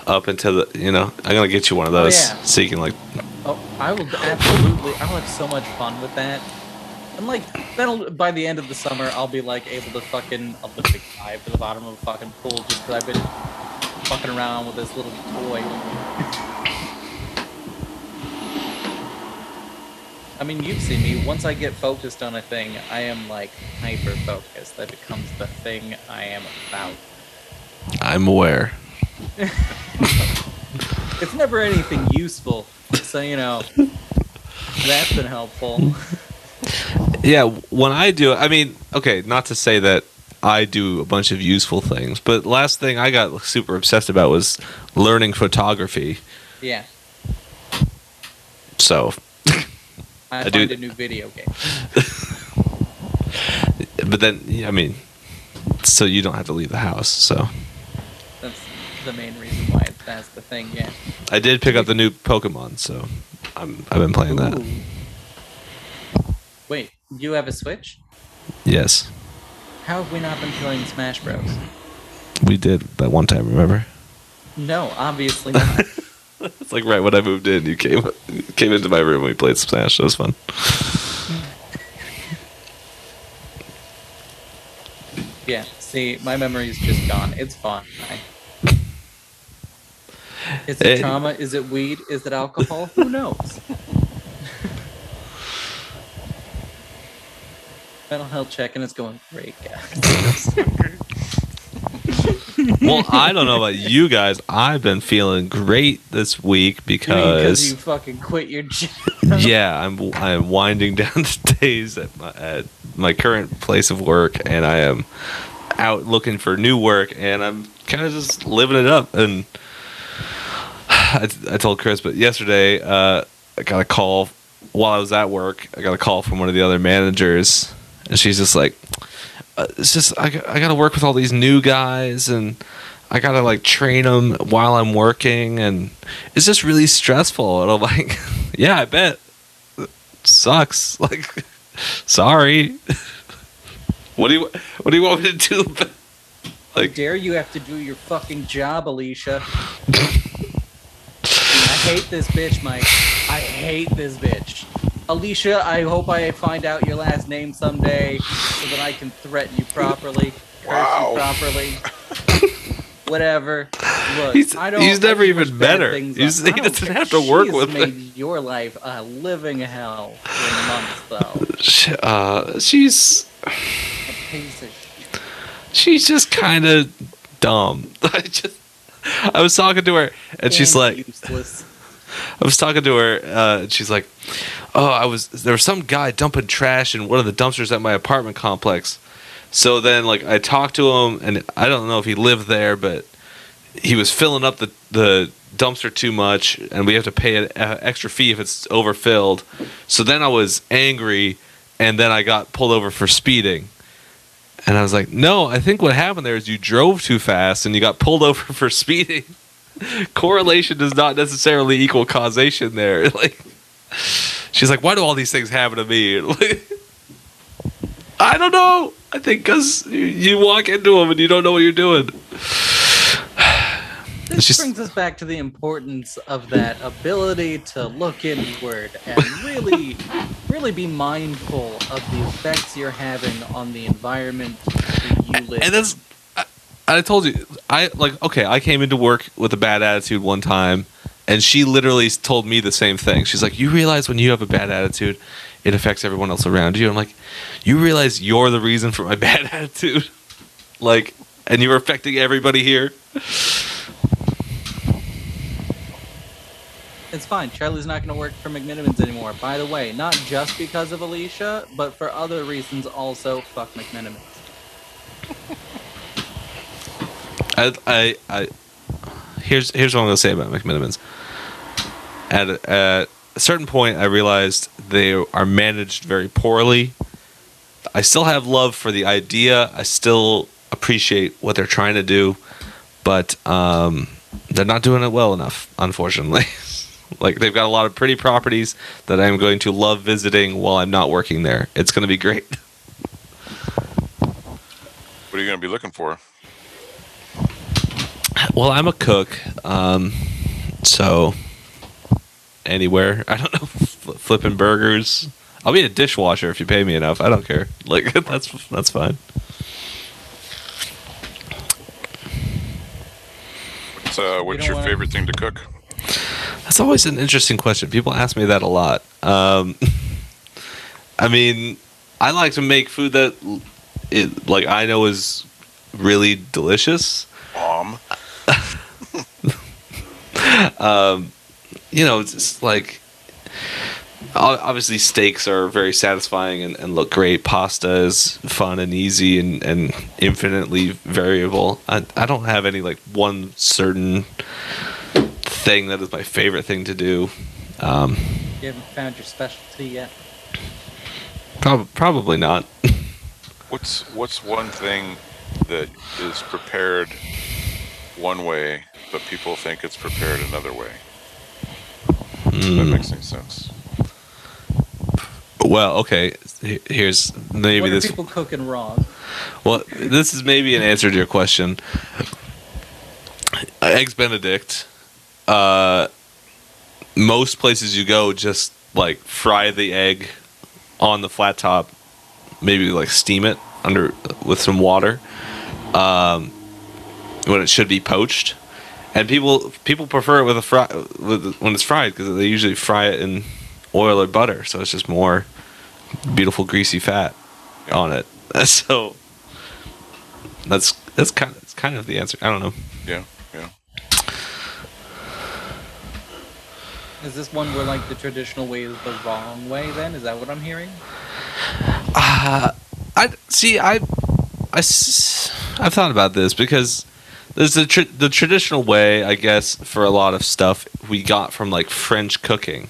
up into the you know I'm gonna get you one of oh, those yeah. so you can like oh, I will absolutely. I will have so much fun with that. And like that'll by the end of the summer, I'll be like able to fucking Olympic dive to the bottom of a fucking pool just because I've been fucking around with this little toy. I mean, you've seen me. Once I get focused on a thing, I am like hyper focused. That becomes the thing I am about. I'm aware. it's never anything useful. So you know, that's been helpful. Yeah, when I do, I mean, okay, not to say that I do a bunch of useful things, but last thing I got super obsessed about was learning photography. Yeah, So, I, I find do- a new video game. but then, I mean, so you don't have to leave the house. So, That's the main reason why that's the thing. Yeah. I did pick up the new Pokemon, so I'm, I've been playing that. Wait, you have a Switch? Yes, How have we not been playing Smash Bros? we did that one time. Remember? No, obviously not. It's like right when I moved in, you came came into my room. We played Smash. It was fun. yeah. See, my memory is just gone. It's fine. Is it Eh. trauma? Is it weed? Is it alcohol? Who knows? Mental health check and it's going great, guys. well, I don't know about you guys. I've been feeling great this week Because you fucking quit your job. yeah, I'm I'm winding down the days at my at my current place of work, and I am out looking for new work, and I'm kind of just living it up. And I, I told Chris, but yesterday uh, I got a call while I was at work. I got a call from one of the other managers, and she's just like, Uh, "It's just I, I got to work with all these new guys, and I got to like train them while I'm working, and it's just really stressful." And I'm like, "Yeah, I bet." Sucks. Like, sorry. what do you What do you want me to do? Like, dare you have to do your fucking job, Alicia? I hate this bitch, Mike. I hate this bitch. Alicia, I hope I find out your last name someday so that I can threaten you properly, curse Wow. you properly. Whatever. Look, He's- I don't. he's never even wish bad met her. He's- he doesn't have to work She has with her. made your life a living hell for months, though. uh, she's A piece of shit. she's just kind of dumb. I just I was talking to her, and she's like, useless. I was talking to her, uh, and she's like, "Oh, I was there was some guy dumping trash in one of the dumpsters at my apartment complex." So then, like, I talked to him, and I don't know if he lived there, but he was filling up the the dumpster too much, and we have to pay an uh, extra fee if it's overfilled. So then I was angry, and then I got pulled over for speeding. And I was like, "No, I think what happened there is you drove too fast, and you got pulled over for speeding." Correlation does not necessarily equal causation there. Like, she's like, why do all these things happen to me? Like, I don't know. I think because you, you walk into them and you don't know what you're doing. This just- brings us back to the importance of that ability to look inward and really, really be mindful of the effects you're having on the environment that you live. In. And that's, I, I told you, I like, okay, I came into work with a bad attitude one time, and she literally told me the same thing. She's like, you realize when you have a bad attitude, it affects everyone else around you. I'm like, you realize you're the reason for my bad attitude? Like, and you're affecting everybody here? It's fine. Charlie's not going to work for McMenamins anymore. By the way, not just because of Alicia, but for other reasons also. Fuck McMenamins. I, I, I here's here's what I'm gonna say about McMenamins. At a, at a certain point, I realized they are managed very poorly. I still have love for the idea. I still appreciate what they're trying to do, but um, they're not doing it well enough, unfortunately. like they've got a lot of pretty properties that I'm going to love visiting while I'm not working there. It's going to be great. What are you going to be looking for? Well, I'm a cook, um, so anywhere. I don't know, flipping burgers. I'll be a dishwasher if you pay me enough. I don't care. Like that's that's fine. What's, uh, what's don't your favorite thing to cook? That's always an interesting question. People ask me that a lot. Um, I mean, I like to make food that it like I know is really delicious. Mom. Um, you know, it's just like obviously steaks are very satisfying and, and look great. Pasta is fun and easy and, and infinitely variable. I, I don't have any like one certain thing that is my favorite thing to do. Um, You haven't found your specialty yet. prob- probably not. What's what's one thing that is prepared one way, but people think it's prepared another way? If that makes any sense. Well, okay. Here's maybe what are this. people cooking wrong? Well, this is maybe an answer to your question. Eggs Benedict. Uh, most places you go just like fry the egg on the flat top, maybe like steam it under with some water. Um, when it should be poached, and people people prefer it with a fry with when it's fried because they usually fry it in oil or butter, so it's just more beautiful greasy fat on it. So that's that's kind of, that's kind of the answer. I don't know. Yeah, yeah. Is this one where like the traditional way is the wrong way? Then is that what I'm hearing? Uh, I see. I I I've thought about this because there's the tr- the traditional way, I guess, for a lot of stuff we got from like French cooking,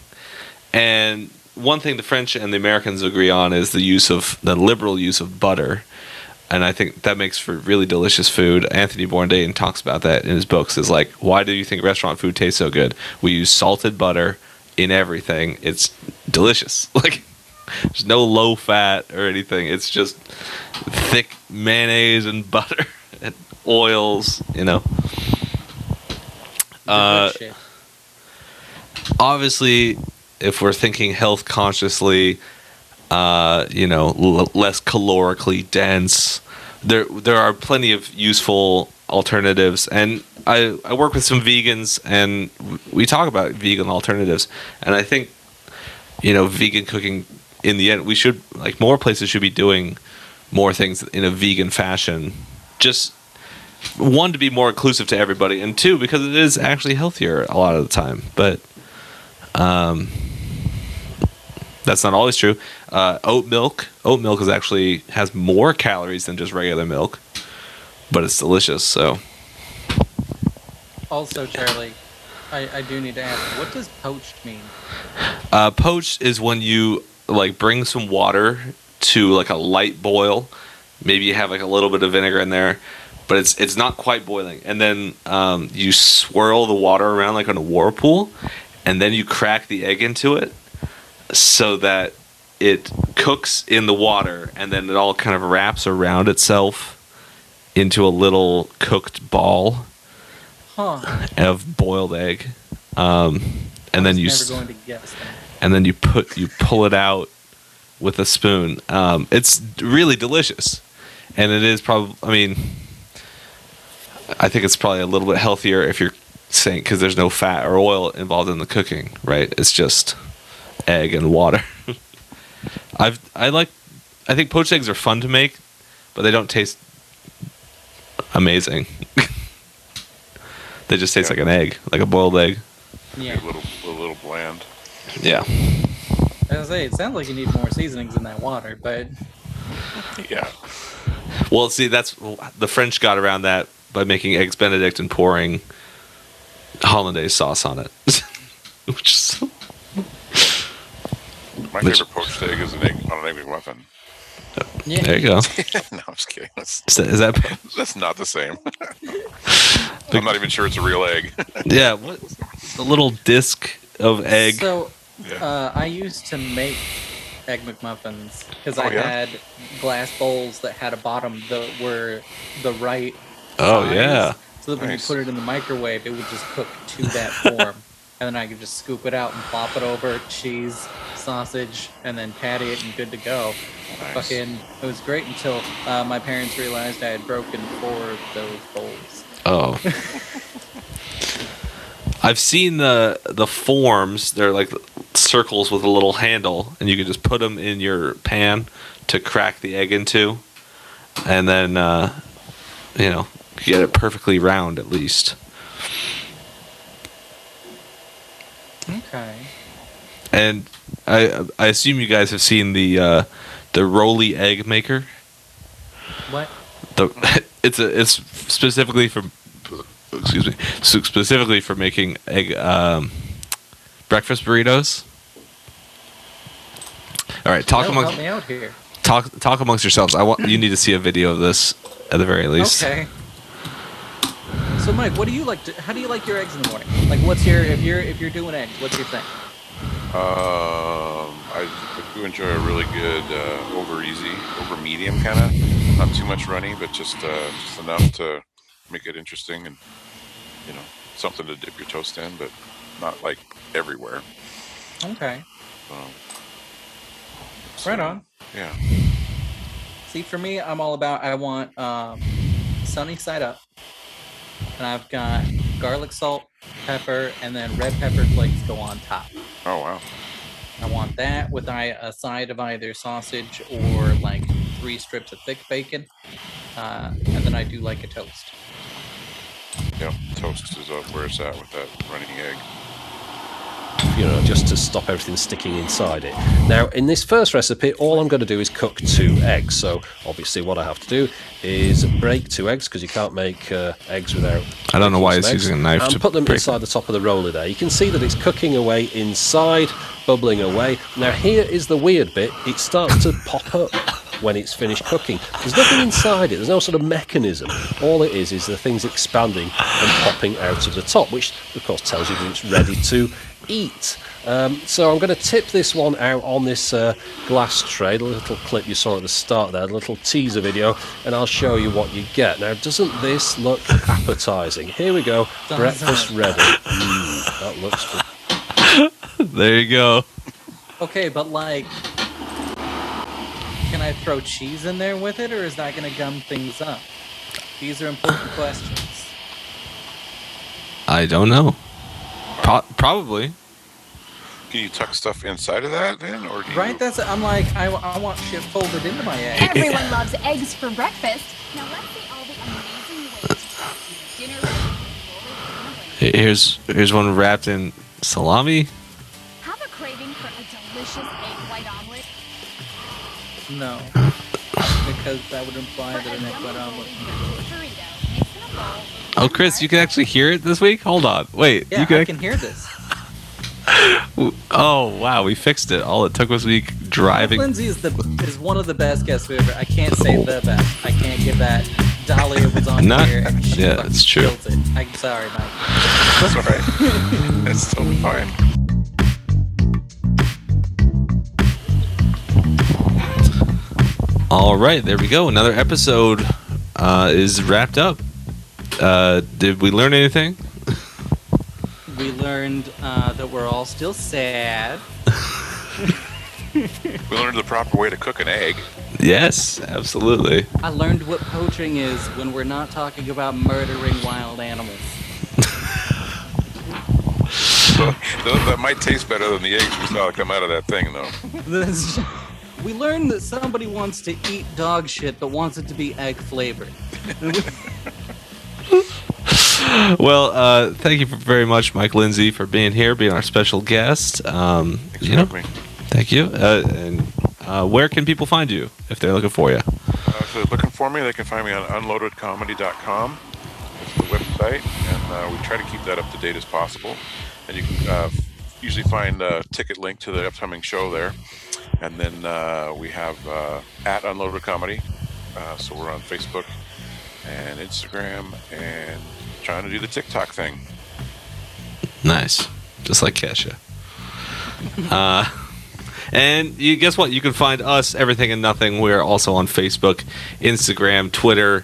and one thing the French and the Americans agree on is the use of the liberal use of butter, and I think that makes for really delicious food. Anthony Bourdain talks about that in his books. Is like, why do you think restaurant food tastes so good? We use salted butter in everything. It's delicious. Like. There's no low fat or anything. It's just thick mayonnaise and butter oils, you know. Uh, obviously, if we're thinking health consciously, uh, you know, l- less calorically dense, there there are plenty of useful alternatives. And I I work with some vegans, and we talk about vegan alternatives. And I think, you know, vegan cooking in the end, we should like more places should be doing more things in a vegan fashion. Just one to be more inclusive to everybody, and two because it is actually healthier a lot of the time. But um, that's not always true. Uh, oat milk, oat milk is actually has more calories than just regular milk, but it's delicious. So Also, Charlie, I, I do need to ask, what does poached mean? uh, poached is when you like bring some water to like a light boil. Maybe you have like a little bit of vinegar in there, but it's it's not quite boiling. And then um, you swirl the water around like on a whirlpool, and then you crack the egg into it so that it cooks in the water, and then it all kind of wraps around itself into a little cooked ball Huh. of boiled egg. Um, and then you never going to guess that. and then you put you pull it out with a spoon. Um, it's really delicious, and it is probably. I mean, I think it's probably a little bit healthier if you're saying because there's no fat or oil involved in the cooking, right? It's just egg and water. I've I like. I think poached eggs are fun to make, but they don't taste amazing. they just taste Yeah. like an egg, like a boiled egg. Yeah. A little, a little bland. Yeah. I was say, it sounds like you need more seasonings in that water, but Yeah. Well, see, that's the French got around that by making eggs Benedict and pouring hollandaise sauce on it. Which is, My Which- favorite poached egg is an egg on an egg McMuffin. yeah. there you go. no, I'm just kidding. That's, Is that, is that that's not the same. I'm not even sure it's a real egg. yeah? What the little disc of egg? So, Yeah. uh, I used to make egg McMuffins because Oh, I yeah? had glass bowls that had a bottom that were the right. Oh size, yeah. So that when Nice. you put it in the microwave, it would just cook to that form, and then I could just scoop it out and plop it over cheese, sausage, and then patty it, and good to go. Nice. Fucking, it was great until uh, my parents realized I had broken four of those bowls. Oh. I've seen the the forms. They're like circles with a little handle, and you can just put them in your pan to crack the egg into, and then uh, you know get it perfectly round at least. Okay. And I I assume you guys have seen the uh, the Rollie egg maker. What? The it's a it's specifically for excuse me specifically for making egg um, breakfast burritos. All right, talk amongst help me out here. talk talk amongst yourselves. I want you need to see a video of this at the very least. Okay. So, Mike, what do you like? To, how do you like your eggs in the morning? Like, what's your if you're if you're doing eggs? What's your thing? Um, I, I do enjoy a really good uh, over easy, over medium kind of. Not too much runny, but just uh, just enough to make it interesting and you know something to dip your toast in, but not like everywhere. Okay. Um, Right on. Yeah. See, for me, I'm all about. I want um, sunny side up, and I've got garlic salt, pepper, and then red pepper flakes go on top. Oh wow. I want that with I, a side of either sausage or like three strips of thick bacon, uh, and then I do like a toast. Yep. Toast is up where it's at with that running egg. You know, just to stop everything sticking inside it. Now, in this first recipe, all I'm going to do is cook two eggs. So, obviously, what I have to do is break two eggs because you can't make uh, eggs without. I don't know why he's some using a eggs, knife And to put them break inside the top of the roller there. You can see that it's cooking away inside, bubbling away. Now, here is the weird bit it starts to pop up. When it's finished cooking, there's nothing inside it. There's no sort of mechanism. All it is is the things expanding and popping out of the top, which of course tells you that it's ready to eat. Um, so I'm going to tip this one out on this uh, glass tray, the little clip you saw at the start there, the little teaser video, and I'll show you what you get. Now, doesn't this look appetizing? Here we go, Does breakfast it? ready. Mm, that looks good. There you go. Okay, but like, can I throw cheese in there with it, or is that going to gum things up? These are important questions. I don't know. Pro- probably. Can you tuck stuff inside of that then, or do you, Right? That's. I'm like, I, I want shit folded into my egg. Everyone loves eggs for breakfast. Now let's see all the amazing ways to get your dinner. Here's here's one wrapped in salami. Have a craving for a delicious egg white omelet? No, because that would imply For that a an egg yummy white omelet. Burrito, mix in a bowl of Oh, Chris, you can actually hear it this week. Hold on, wait. Yeah, you can, I can hear this. Oh wow, we fixed it. All it took was me driving. Lindsay is the is one of the best guests we ever. I can't say the best. I can't give that. Dahlia was on Not- here. And she yeah, fucking it's true. It. I'm sorry, Mike. That's all right. That's totally fine. All right, there we go. Another episode uh, is wrapped up. Uh, did we learn anything? We learned uh, that we're all still sad. We learned the proper way to cook an egg. Yes, absolutely. I learned what poaching is when we're not talking about murdering wild animals. So that that might taste better than the eggs we saw come out of that thing, though. We learned that somebody wants to eat dog shit but wants it to be egg flavored. Well, uh, thank you very much, Mike Lindsay, for being here, being our special guest. Um, you know, thank you. Uh, and uh, where can people find you if they're looking for you? Uh, if they're looking for me, they can find me on unloadedcomedy.com. It's the website, and uh, we try to keep that up to date as possible. And you can uh, usually find a ticket link to the upcoming show there. And then uh, we have uh, at Unloaded Comedy. Uh, so we're on Facebook and Instagram and trying to do the TikTok thing. Nice, just like Kesha. uh, and you guess what? You can find us everything and nothing. We're also on Facebook, Instagram, Twitter.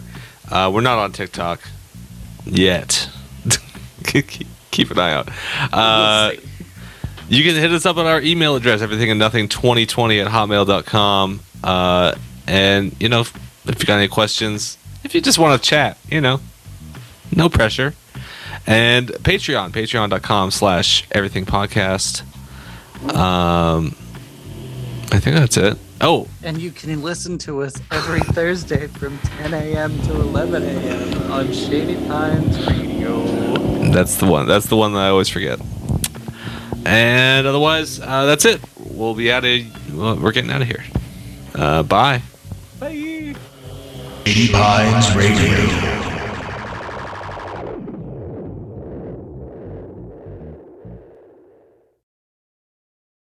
Uh, we're not on TikTok yet. keep, keep an eye out. Uh, you can hit us up on our email address, everything and nothing 2020 at hotmail.com. Uh, and, you know, if, if you got any questions, if you just want to chat, you know, no pressure. And Patreon, patreon.com slash everything podcast. Um, I think that's it. Oh, And you can listen to us every Thursday from 10 a.m. to 11 a.m. on Shady Pines Radio. that's the one. That's the one that I always forget. And otherwise, uh, that's it. We'll be out of. Well, we're getting out of here. Uh, bye. Bye. Shady Pines Radio.